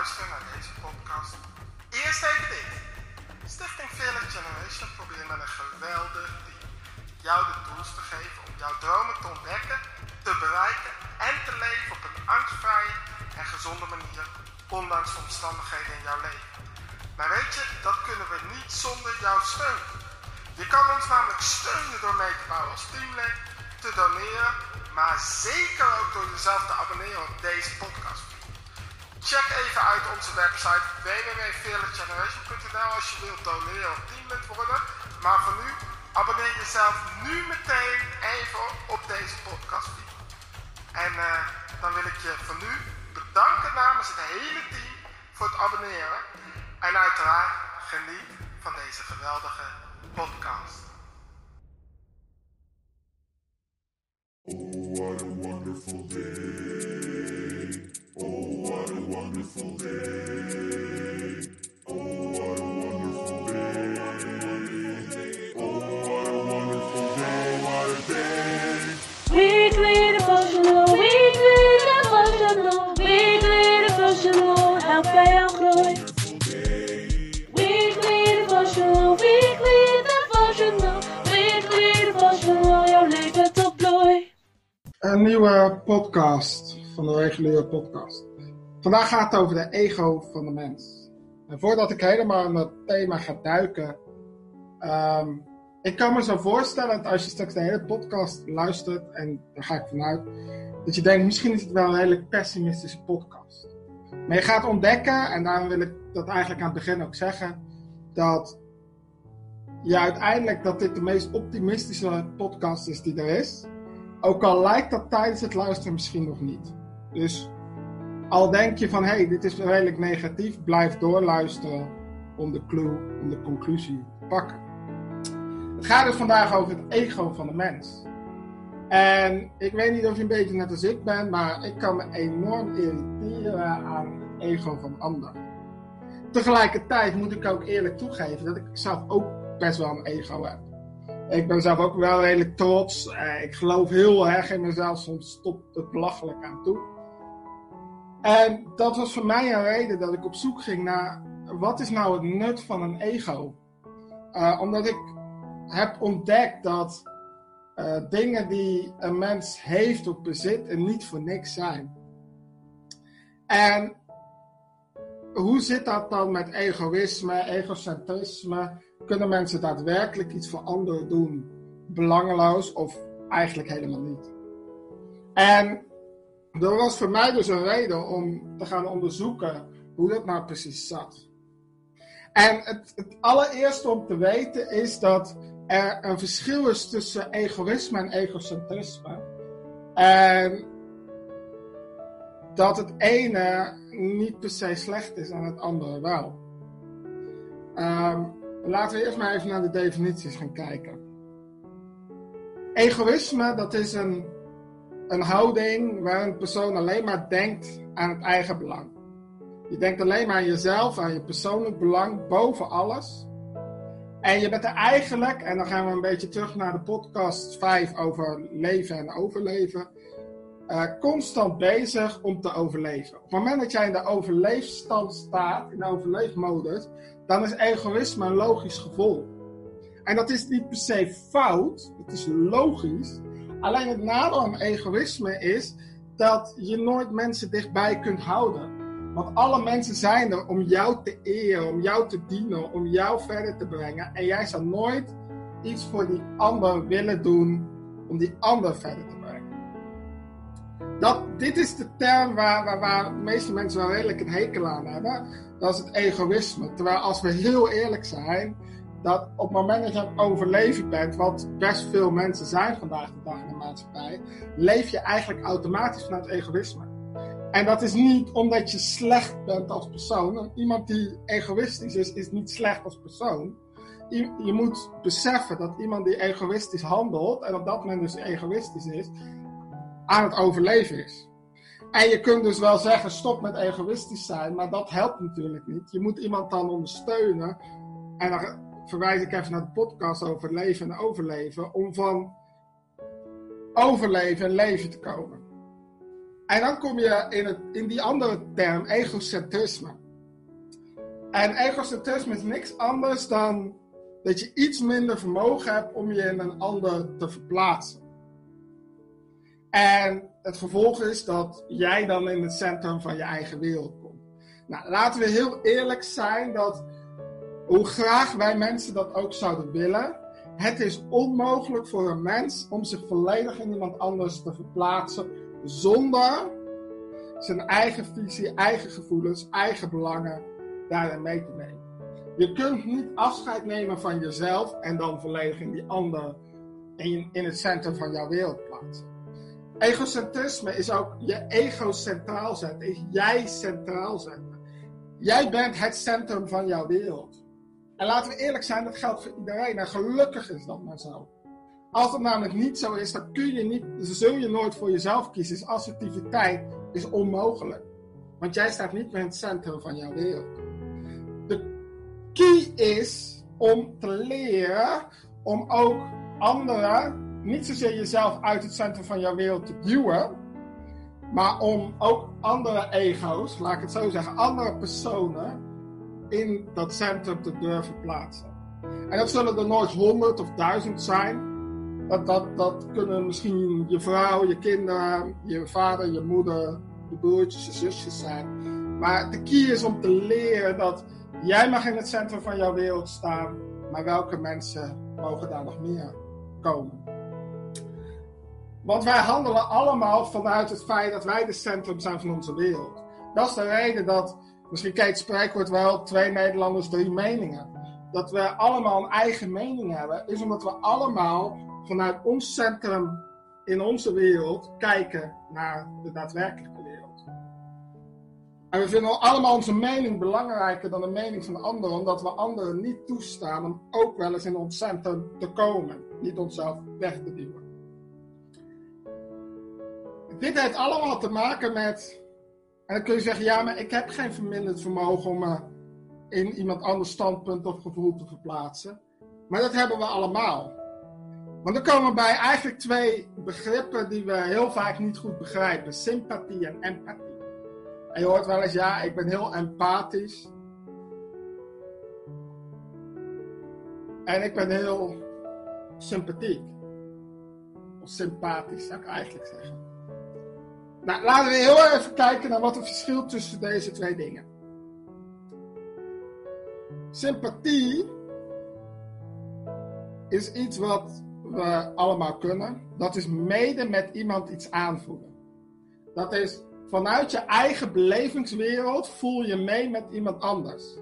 luisteren naar deze podcast. Eerst even dit. Stichting Village Generation probeert met een geweldig team jou de tools te geven om jouw dromen te ontdekken, te bereiken en te leven op een angstvrije en gezonde manier, ondanks de omstandigheden in jouw leven. Maar weet je, dat kunnen we niet zonder jouw steun. Je kan ons namelijk steunen door mee te bouwen als teamlid, te doneren, maar zeker ook door jezelf te abonneren op deze podcast. Check even uit onze website www.fearlessgeneration.nl als je wilt doneren of teamlid worden. Maar voor nu, abonneer jezelf nu meteen even op deze podcast. En uh, dan wil ik je voor nu bedanken namens het hele team voor het abonneren. En uiteraard geniet van deze geweldige podcast. Oh, what a wonderful day. Oh, what a wonderful day. Oh, what a wonderful day. Oh, what a wonderful day. What a day. Weekly devotional, weekly devotional, weekly devotional, help bij jouw groei. Weekly devotional, weekly devotional, weekly devotional, jouw leven tot bloei. Een nieuwe podcast van de reguliere podcast. Vandaag gaat het over de ego van de mens. En voordat ik helemaal in het thema ga duiken, ehm, ik kan me zo voorstellen dat als je straks de hele podcast luistert, en daar ga ik vanuit, dat je denkt, misschien is het wel een hele pessimistische podcast. Maar je gaat ontdekken, en daarom wil ik dat eigenlijk aan het begin ook zeggen, dat je uiteindelijk dat dit de meest optimistische podcast is die er is. Ook al lijkt dat tijdens het luisteren misschien nog niet. Dus al denk je van, hé, hey, dit is redelijk negatief, blijf doorluisteren om de clue, om de conclusie te pakken. Het gaat dus vandaag over het ego van de mens. En ik weet niet of je een beetje net als ik bent, maar ik kan me enorm irriteren aan het ego van anderen. Tegelijkertijd moet ik ook eerlijk toegeven dat ik zelf ook best wel een ego heb. Ik ben zelf ook wel redelijk trots. Eh, Ik geloof heel erg in mezelf. Soms stopt het belachelijk aan toe. En dat was voor mij een reden dat ik op zoek ging naar wat is nou het nut van een ego? Eh, omdat ik heb ontdekt dat eh, dingen die een mens heeft of bezit er niet voor niks zijn. En hoe zit dat dan met egoïsme, egocentrisme? Kunnen mensen daadwerkelijk iets voor anderen doen, belangeloos of eigenlijk helemaal niet? En dat was voor mij dus een reden om te gaan onderzoeken hoe dat nou precies zat. En het, allereerste om te weten is dat er een verschil is tussen egoïsme en egocentrisme. En dat het ene niet per se slecht is en het andere wel. Ehm, laten we eerst maar even naar de definities gaan kijken. Egoïsme, dat is een, een houding waar een persoon alleen maar denkt aan het eigen belang. Je denkt alleen maar aan jezelf, aan je persoonlijk belang boven alles. En je bent er eigenlijk, en dan gaan we een beetje terug naar de podcast 5 over leven en overleven, uh, constant bezig om te overleven. Op het moment dat jij in de overleefstand staat, in de overleefmodus, dan is egoïsme een logisch gevolg. En dat is niet per se fout, het is logisch. Alleen het nadeel aan egoïsme is dat je nooit mensen dichtbij kunt houden. Want alle mensen zijn er om jou te eren, om jou te dienen, om jou verder te brengen. En jij zal nooit iets voor die ander willen doen om die ander verder te brengen. Dat, dit is de term waar, waar, waar de meeste mensen wel redelijk een hekel aan hebben. Dat is het egoïsme. Terwijl als we heel eerlijk zijn, dat op het moment dat je aan het overleven bent, wat best veel mensen zijn vandaag de dag in de maatschappij, leef je eigenlijk automatisch vanuit egoïsme. En dat is niet omdat je slecht bent als persoon. Iemand die egoïstisch is, is niet slecht als persoon. Je, moet beseffen dat iemand die egoïstisch handelt, en op dat moment dus egoïstisch is, aan het overleven is. En je kunt dus wel zeggen, stop met egoïstisch zijn, maar dat helpt natuurlijk niet. Je moet iemand dan ondersteunen. En verwijs ik even naar de podcast over leven en overleven, om van overleven en leven te komen. En dan kom je in, het, in die andere term, egocentrisme. En egocentrisme is niks anders dan dat je iets minder vermogen hebt om je in een ander te verplaatsen. En het gevolg is dat jij dan in het centrum van je eigen wereld komt. Nou, laten we heel eerlijk zijn dat hoe graag wij mensen dat ook zouden willen, het is onmogelijk voor een mens om zich volledig in iemand anders te verplaatsen zonder zijn eigen visie, eigen gevoelens, eigen belangen daarin mee te nemen. Je kunt niet afscheid nemen van jezelf en dan volledig in die ander in, in het centrum van jouw wereld plaatsen. Egocentrisme is ook je ego centraal zetten, is jij centraal zetten. Jij bent het centrum van jouw wereld. En laten we eerlijk zijn, dat geldt voor iedereen. En gelukkig is dat maar zo. Als het namelijk niet zo is, dan kun je niet, zul je nooit voor jezelf kiezen. Dus assertiviteit is onmogelijk. Want jij staat niet meer in het centrum van jouw wereld. De key is om te leren om ook anderen, niet zozeer jezelf uit het centrum van jouw wereld te duwen, maar om ook andere ego's, laat ik het zo zeggen, andere personen in dat centrum te durven plaatsen. En dat zullen er nooit honderd of duizend zijn. Dat, dat, dat kunnen misschien je vrouw, je kinderen, je vader, je moeder, je broertjes, je zusjes zijn. Maar de key is om te leren dat jij mag in het centrum van jouw wereld staan, maar welke mensen mogen daar nog meer komen. Want wij handelen allemaal vanuit het feit dat wij de centrum zijn van onze wereld. Dat is de reden dat, misschien het spreekwoord wel, twee Nederlanders, drie meningen. Dat we allemaal een eigen mening hebben, is omdat we allemaal vanuit ons centrum in onze wereld kijken naar de daadwerkelijke wereld. En we vinden allemaal onze mening belangrijker dan de mening van de ander, omdat we anderen niet toestaan om ook wel eens in ons centrum te komen, niet onszelf weg te duwen. Dit heeft allemaal te maken met, en dan kun je zeggen, ja, maar ik heb geen verminderd vermogen om me in iemand anders standpunt of gevoel te verplaatsen. Maar dat hebben we allemaal. Want dan komen bij eigenlijk twee begrippen die we heel vaak niet goed begrijpen: sympathie en empathie. En je hoort wel eens, ja, ik ben heel empathisch. En ik ben heel sympathiek. Of sympathisch, zou ik eigenlijk zeggen. Nou, laten we heel even kijken naar wat het verschil tussen deze twee dingen. Sympathie is iets wat we allemaal kunnen. Dat is mede met iemand iets aanvoelen. Dat is vanuit je eigen belevingswereld voel je mee met iemand anders.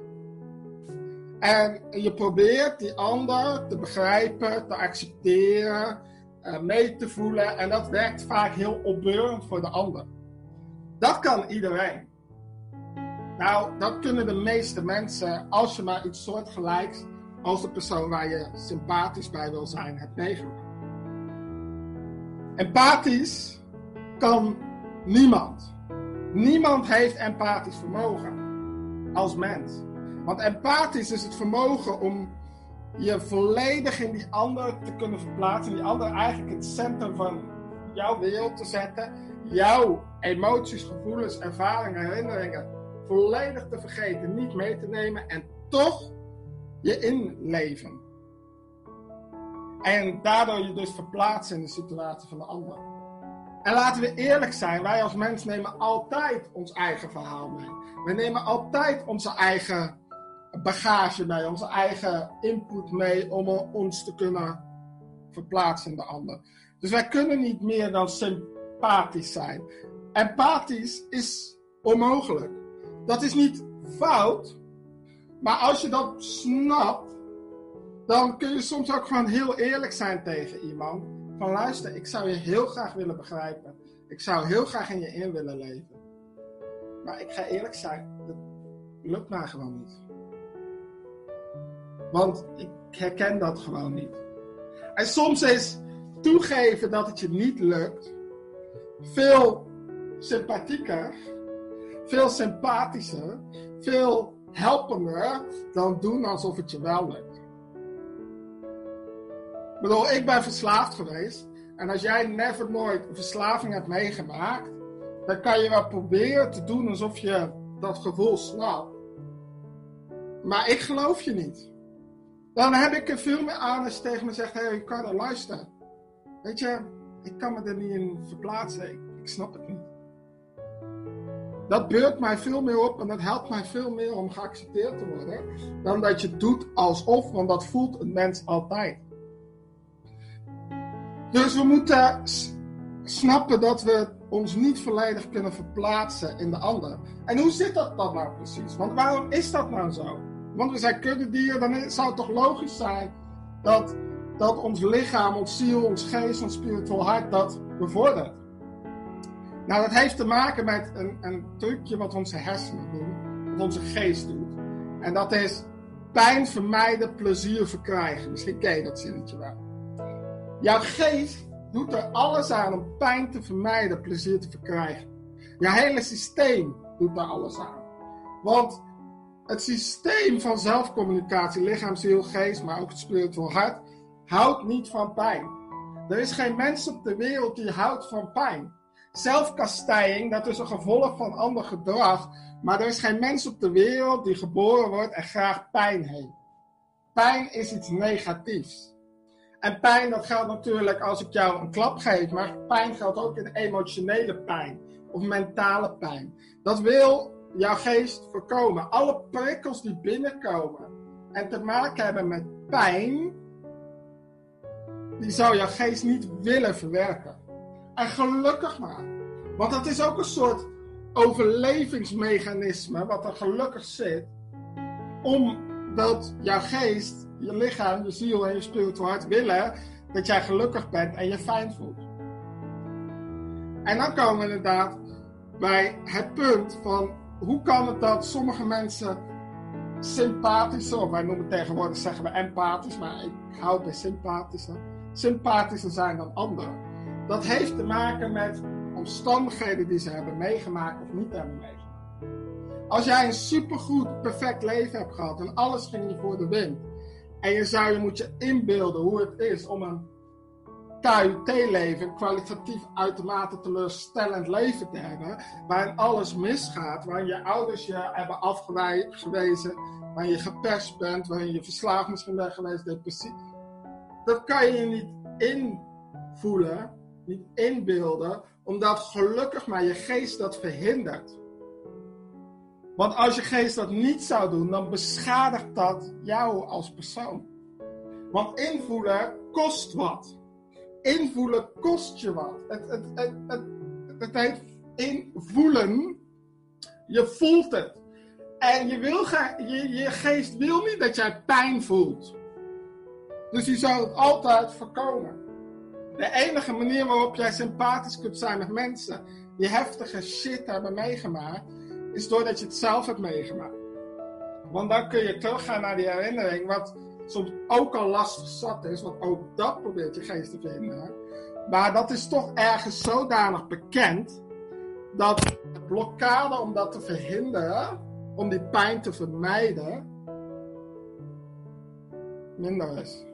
En je probeert die ander te begrijpen, te accepteren, mee te voelen. En dat werkt vaak heel opbeurend voor de ander. Dat kan iedereen. Nou, dat kunnen de meeste mensen als je maar iets soortgelijks als de persoon waar je sympathisch bij wil zijn hebt meegemaakt. Empathisch kan niemand. Niemand heeft empathisch vermogen als mens. Want empathisch is het vermogen om je volledig in die ander te kunnen verplaatsen. Die ander eigenlijk het centrum van jouw wereld te zetten. Jouw emoties, gevoelens, ervaringen, herinneringen volledig te vergeten, niet mee te nemen en toch je inleven. En daardoor je dus verplaatsen in de situatie van de ander. En laten we eerlijk zijn, wij als mens nemen altijd ons eigen verhaal mee. We nemen altijd onze eigen bagage mee, onze eigen input mee om ons te kunnen verplaatsen in de ander. Dus wij kunnen niet meer dan sympathisch zijn. Empathisch is onmogelijk. Dat is niet fout, maar als je dat snapt, dan kun je soms ook gewoon heel eerlijk zijn tegen iemand. Van luister, ik zou je heel graag willen begrijpen. Ik zou heel graag in je in willen leven. Maar ik ga eerlijk zijn, dat lukt mij gewoon niet. Want ik herken dat gewoon niet. En soms is toegeven dat het je niet lukt veel sympathieker, veel sympathischer, veel helpender dan doen alsof het je wel lukt. Ik bedoel, ik ben verslaafd geweest. En als jij never nooit een verslaving hebt meegemaakt, dan kan je wel proberen te doen alsof je dat gevoel snapt. Maar ik geloof je niet. Dan heb ik veel meer aan als je tegen me zegt: Hé, hey, kan er luisteren. Weet je, ik kan me er niet in verplaatsen. Ik, ik snap het niet. Dat beurt mij veel meer op en dat helpt mij veel meer om geaccepteerd te worden. Dan dat je doet alsof, want dat voelt een mens altijd. Dus we moeten snappen dat we ons niet volledig kunnen verplaatsen in de ander. En hoe zit dat dan nou precies? Want waarom is dat nou zo? Want we zijn kuddedieren, dan zou het toch logisch zijn dat, dat ons lichaam, ons ziel, ons geest, ons spiritueel hart dat bevordert. Nou, dat heeft te maken met een, een trucje wat onze hersenen doen, wat onze geest doet. En dat is pijn vermijden, plezier verkrijgen. Misschien ken je dat zinnetje wel. Jouw geest doet er alles aan om pijn te vermijden, plezier te verkrijgen. Jouw hele systeem doet daar alles aan. Want het systeem van zelfcommunicatie, lichaam, ziel, geest, maar ook het spiritueel hart, houdt niet van pijn. Er is geen mens op de wereld die houdt van pijn. Zelfkastijding, dat is een gevolg van ander gedrag, maar er is geen mens op de wereld die geboren wordt en graag pijn heeft. Pijn is iets negatiefs. En pijn, dat geldt natuurlijk als ik jou een klap geef, maar pijn geldt ook in emotionele pijn of mentale pijn. Dat wil jouw geest voorkomen. Alle prikkels die binnenkomen en te maken hebben met pijn, die zou jouw geest niet willen verwerken. En gelukkig maar. Want dat is ook een soort overlevingsmechanisme wat er gelukkig zit. Omdat jouw geest, je lichaam, je ziel en je spiritueel hart willen dat jij gelukkig bent en je fijn voelt. En dan komen we inderdaad bij het punt van hoe kan het dat sommige mensen sympathischer, of wij noemen tegenwoordig zeggen we empathisch, maar ik hou bij sympathischer, sympathischer zijn dan anderen. Dat heeft te maken met omstandigheden die ze hebben meegemaakt of niet hebben meegemaakt. Als jij een supergoed, perfect leven hebt gehad en alles ging je voor de wind. En je zou je moet je inbeelden hoe het is om een KUT-leven, kwalitatief uitermate teleurstellend leven te hebben, waarin alles misgaat, waarin je ouders je hebben afgewezen, waarin je geperst bent, waarin je verslaafd misschien bent geweest, depressie. Dat kan je niet invoelen, niet inbeelden, omdat gelukkig maar je geest dat verhindert. Want als je geest dat niet zou doen, dan beschadigt dat jou als persoon. Want invoelen kost wat. Invoelen kost je wat. Het, het, het, het, het heet invoelen. Je voelt het. En je, wil je, je geest wil niet dat jij pijn voelt. Dus die zou het altijd voorkomen. De enige manier waarop jij sympathisch kunt zijn met mensen die heftige shit hebben meegemaakt, is doordat je het zelf hebt meegemaakt. Want dan kun je teruggaan naar die herinnering, wat soms ook al lastig zat is, want ook dat probeert je geest te vinden. Maar dat is toch ergens zodanig bekend, dat de blokkade om dat te verhinderen, om die pijn te vermijden, minder is.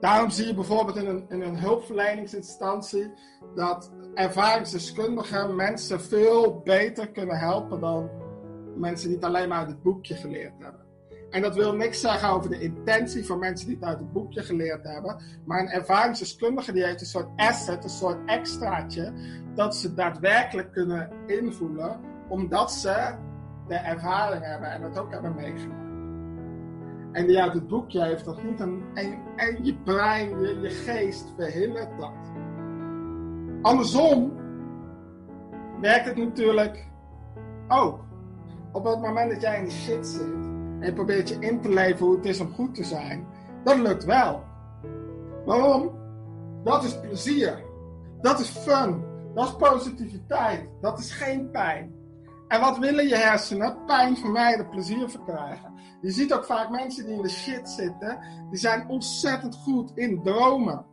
Daarom zie je bijvoorbeeld in een, in een hulpverleningsinstantie dat ervaringsdeskundigen mensen veel beter kunnen helpen dan mensen die het alleen maar uit het boekje geleerd hebben. En dat wil niks zeggen over de intentie van mensen die het uit het boekje geleerd hebben. Maar een ervaringsdeskundige die heeft een soort asset, een soort extraatje, dat ze daadwerkelijk kunnen invoelen, omdat ze de ervaring hebben en het ook hebben meegemaakt. En die uit het boekje heeft dat niet en je brein, je, je geest verhindert dat. Andersom werkt het natuurlijk ook. Op het moment dat jij in de shit zit en probeert je in te leven hoe het is om goed te zijn, dat lukt wel. Waarom? Dat is plezier. Dat is fun. Dat is positiviteit. Dat is geen pijn. En wat willen je hersenen? Pijn vermijden, plezier verkrijgen. Je ziet ook vaak mensen die in de shit zitten, die zijn ontzettend goed in dromen.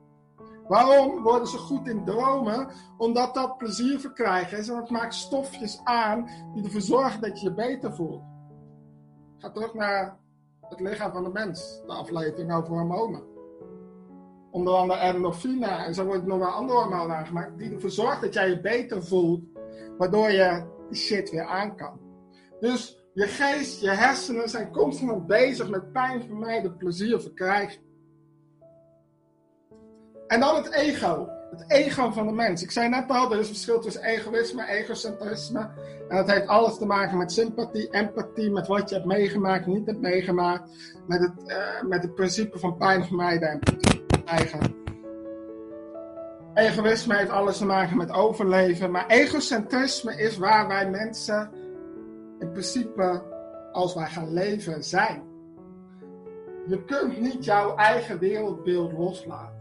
Waarom worden ze goed in dromen? Omdat dat plezier verkrijgen is en dat maakt stofjes aan die ervoor zorgen dat je je beter voelt. Ga terug naar het lichaam van de mens, de aflevering over hormonen. onder andere endorfine en zo wordt nog wel andere hormonen aangemaakt, die ervoor zorgt dat jij je beter voelt, waardoor je shit weer aan kan. Dus je geest, je hersenen zijn constant bezig met pijn vermijden, plezier verkrijgen. En dan het ego. Het ego van de mens. Ik zei net al, er is een verschil tussen egoïsme en egocentrisme. En dat heeft alles te maken met sympathie, empathie, met wat je hebt meegemaakt, niet hebt meegemaakt. Met het, eh, met het principe van pijn vermijden en verkrijgen. Egoïsme heeft alles te maken met overleven. Maar egocentrisme is waar wij mensen in principe, als wij gaan leven, zijn. Je kunt niet jouw eigen wereldbeeld loslaten.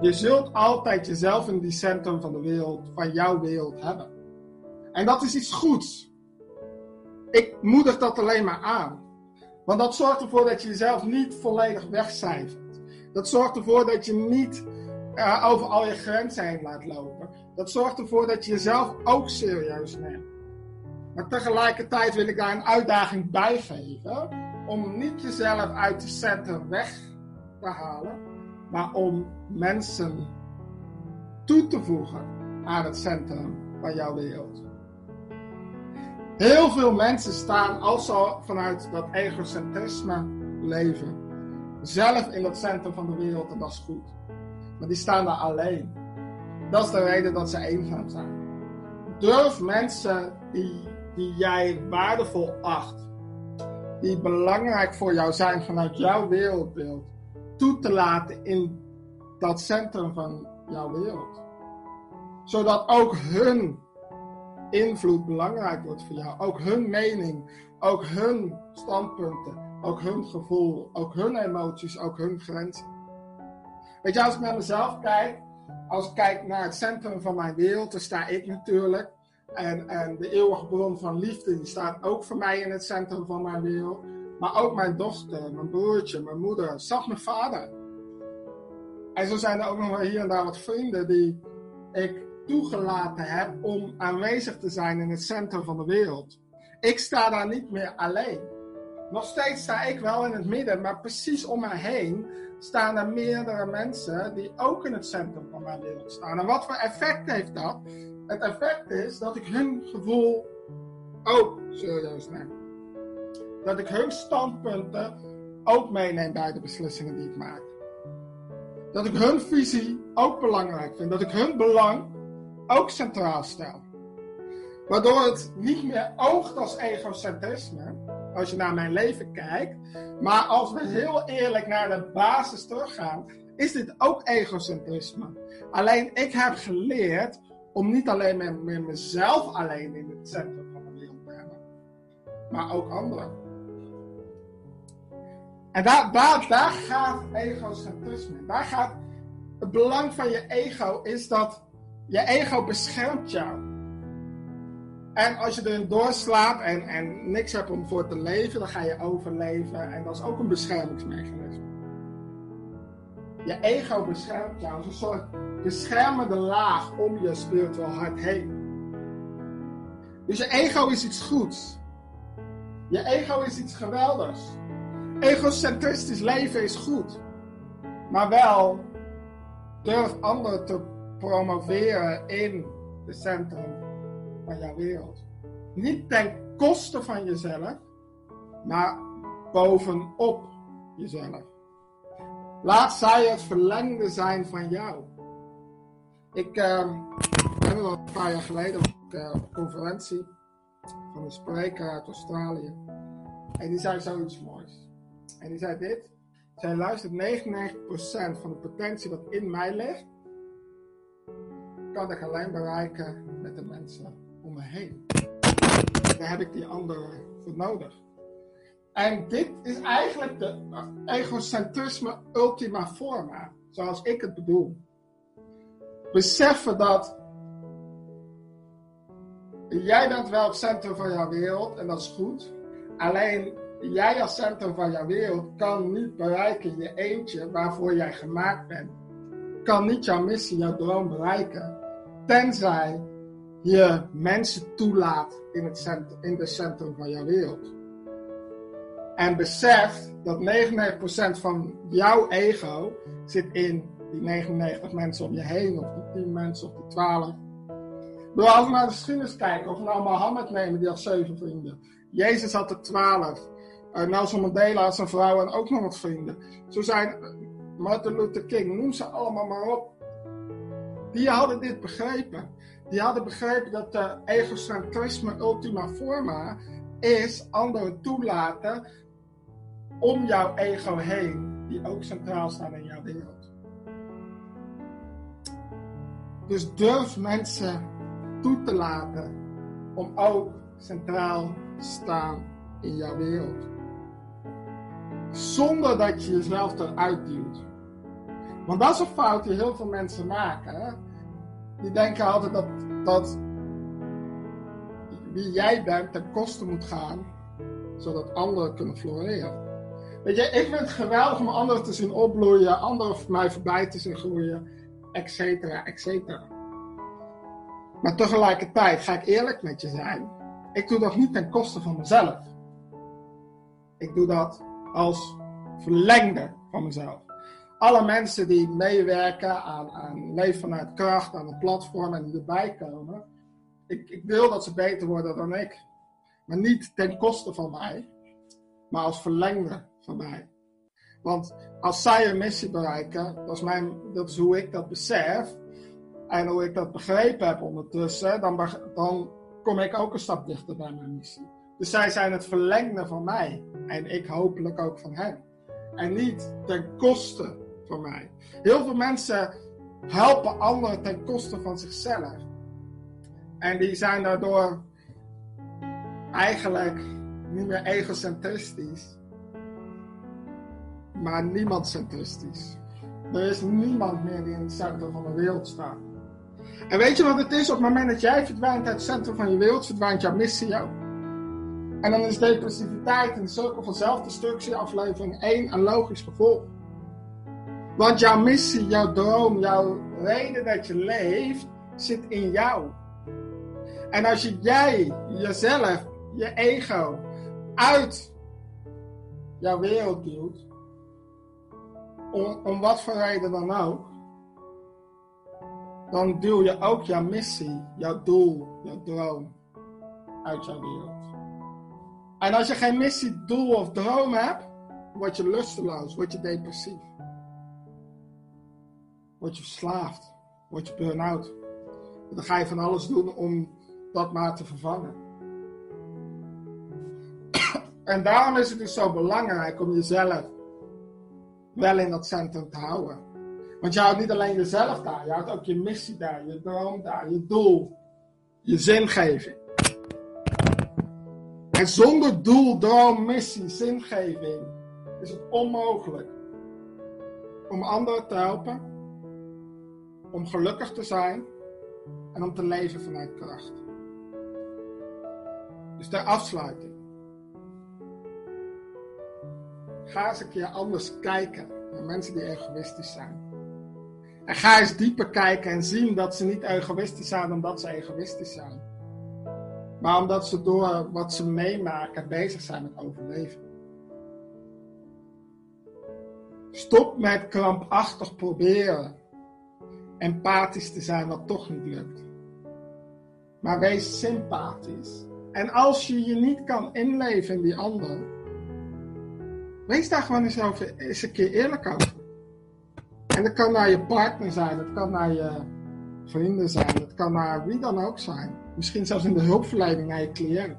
Je zult altijd jezelf in die centrum van de wereld, van jouw wereld hebben. En dat is iets goeds. Ik moedig dat alleen maar aan. Want dat zorgt ervoor dat je jezelf niet volledig wegcijfert. Dat zorgt ervoor dat je niet uh, over al je grenzen heen laat lopen. Dat zorgt ervoor dat je jezelf ook serieus neemt. Maar tegelijkertijd wil ik daar een uitdaging bij geven. Om niet jezelf uit het centrum weg te halen. Maar om mensen toe te voegen aan het centrum van jouw wereld. Heel veel mensen staan, als ze vanuit dat egocentrisme leven, zelf in het centrum van de wereld en dat is goed. Maar die staan daar alleen. Dat is de reden dat ze eenzaam zijn. Durf mensen die, die jij waardevol acht, die belangrijk voor jou zijn vanuit jouw wereldbeeld, toe te laten in dat centrum van jouw wereld. Zodat ook hun invloed belangrijk wordt voor jou. Ook hun mening, ook hun standpunten, ook hun gevoel, ook hun emoties, ook hun grenzen. Weet je, als ik naar mezelf kijk, als ik kijk naar het centrum van mijn wereld, dan sta ik natuurlijk. En, en de eeuwige bron van liefde, die staat ook voor mij in het centrum van mijn wereld. Maar ook mijn dochter, mijn broertje, mijn moeder, zelfs mijn vader. En zo zijn er ook nog wel hier en daar wat vrienden die ik toegelaten heb om aanwezig te zijn in het centrum van de wereld. Ik sta daar niet meer alleen. Nog steeds sta ik wel in het midden, maar precies om mij heen staan er meerdere mensen die ook in het centrum van mijn wereld staan. En wat voor effect heeft dat? Het effect is dat ik hun gevoel ook serieus neem. Dat ik hun standpunten ook meeneem bij de beslissingen die ik maak. Dat ik hun visie ook belangrijk vind. Dat ik hun belang ook centraal stel. Waardoor het niet meer oogt als egocentrisme, als je naar mijn leven kijkt. Maar als we heel eerlijk naar de basis teruggaan, is dit ook egocentrisme. Alleen ik heb geleerd om niet alleen met, met mezelf alleen in het centrum van de wereld te hebben, maar ook anderen. En daar, daar, daar gaat egocentrisme. Daar gaat het belang van je ego is dat je ego beschermt jou. En als je erin doorslaat en, en niks hebt om voor te leven, dan ga je overleven. En dat is ook een beschermingsmechanisme. Je ego beschermt jou als een soort beschermende laag om je spiritueel hart heen. Dus je ego is iets goeds. Je ego is iets geweldigs. Egocentristisch leven is goed. Maar wel durf anderen te promoveren in het centrum van jouw wereld. Niet ten koste van jezelf, maar bovenop jezelf. Laat zij het verlengde zijn van jou. Ik uh, heb al een paar jaar geleden op een conferentie van een spreker uit Australië. En die zei zoiets moois. En die zei dit. Zij luistert 99% van de potentie wat in mij ligt, kan ik alleen bereiken met de mensen om me heen. Daar heb ik die anderen voor nodig. En dit is eigenlijk de egocentrisme ultima forma, zoals ik het bedoel. Beseffen dat jij bent wel het centrum van jouw wereld en dat is goed. Alleen jij als centrum van jouw wereld kan niet bereiken je eentje waarvoor jij gemaakt bent. Kan niet jouw missie, jouw droom bereiken. Tenzij je mensen toelaat in het centrum, in het centrum van jouw wereld. En besef dat 99% van jouw ego zit in die 99 mensen om je heen, of die 10 mensen, of die 12. Ik bedoel, als we naar de geschiedenis kijken, of we nou Mohammed nemen, die had zeven vrienden. Jezus had er 12. Uh, Nelson Mandela zijn vrouw en ook nog wat vrienden. Zo zijn eh, Martin Luther King, noem ze allemaal maar op. Die hadden dit begrepen. Die hadden begrepen dat de egocentrisme ultima forma is anderen toelaten om jouw ego heen, die ook centraal staan in jouw wereld. Dus durf mensen toe te laten om ook centraal te staan in jouw wereld. Zonder dat je jezelf eruit duwt. Want dat is een fout die heel veel mensen maken. Die denken altijd dat, dat wie jij bent ten koste moet gaan, zodat anderen kunnen floreren. Weet je, ik vind het geweldig om anderen te zien opbloeien, anderen mij voorbij te zien groeien, et cetera, et cetera. Maar tegelijkertijd ga ik eerlijk met je zijn. Ik doe dat niet ten koste van mezelf. Ik doe dat als verlengde van mezelf. Alle mensen die meewerken aan, aan Leef vanuit Kracht, aan een platform en die erbij komen. Ik, ik wil dat ze beter worden dan ik. Maar niet ten koste van mij, maar als verlengde van mij. Want als zij een missie bereiken, dat is, mijn, dat is hoe ik dat besef. En hoe ik dat begrepen heb ondertussen, dan, dan kom ik ook een stap dichter bij mijn missie. Dus zij zijn het verlengde van mij. En ik hopelijk ook van hen. En niet ten koste van mij. Heel veel mensen helpen anderen ten koste van zichzelf. En die zijn daardoor eigenlijk niet meer egocentristisch, maar niemandcentristisch. Er is niemand meer die in het centrum van de wereld staat. En weet je wat het is? Op het moment dat jij verdwijnt uit het centrum van je wereld, verdwijnt jouw missie ook. En dan is depressiviteit en de cirkel van zelfdestructie, aflevering 1, een logisch gevolg. Want jouw missie, jouw droom, jouw reden dat je leeft, zit in jou. En als je jij, jezelf, je ego uit jouw wereld duwt, om, om wat voor reden dan ook, dan duw je ook jouw missie, jouw doel, jouw droom uit jouw wereld. En als je geen missie, doel of droom hebt, word je lusteloos, word je depressief. Word je verslaafd, word je burn-out. Dan ga je van alles doen om dat maar te vervangen. En daarom is het dus zo belangrijk om jezelf wel in dat centrum te houden. Want je houdt niet alleen jezelf daar, je houdt ook je missie daar, je droom daar, je doel, je zingeving. Zonder doel, droom, missie, zingeving is het onmogelijk om anderen te helpen, om gelukkig te zijn en om te leven vanuit kracht. Dus ter afsluiting. Ga eens een keer anders kijken naar mensen die egoïstisch zijn. En ga eens dieper kijken en zien dat ze niet egoïstisch zijn omdat ze egoïstisch zijn. Maar omdat ze door wat ze meemaken bezig zijn met overleven. Stop met krampachtig proberen empathisch te zijn wat toch niet lukt. Maar wees sympathisch. En als je je niet kan inleven in die ander, wees daar gewoon eens, over, eens een keer eerlijk over. En dat kan naar je partner zijn, dat kan naar je vrienden zijn, dat kan naar wie dan ook zijn. Misschien zelfs in de hulpverlening naar je cliënt.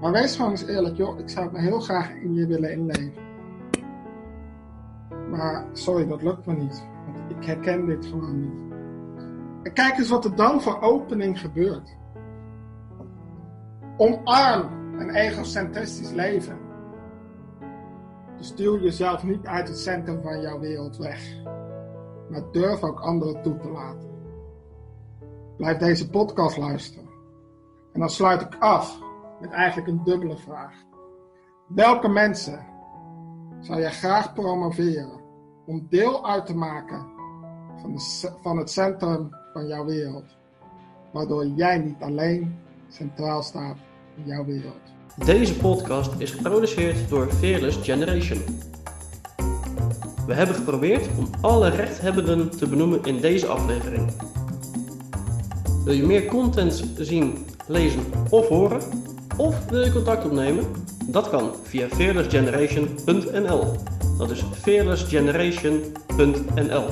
Maar wees gewoon eens eerlijk, joh, ik zou het me heel graag in je willen inleven. Maar sorry, dat lukt me niet. Want ik herken dit gewoon niet. En kijk eens wat er dan voor opening gebeurt. Omarm een egocentristisch leven. Dus duw jezelf niet uit het centrum van jouw wereld weg. Maar durf ook anderen toe te laten. Blijf deze podcast luisteren. En dan sluit ik af met eigenlijk een dubbele vraag. Welke mensen zou jij graag promoveren om deel uit te maken van, de van het centrum van jouw wereld? Waardoor jij niet alleen centraal staat in jouw wereld. Deze podcast is geproduceerd door Fearless Generation. We hebben geprobeerd om alle rechthebbenden te benoemen in deze aflevering. Wil je meer content zien, lezen of horen? Of wil je contact opnemen? Dat kan via fearlessgeneration.nl. Dat is fearlessgeneration.nl.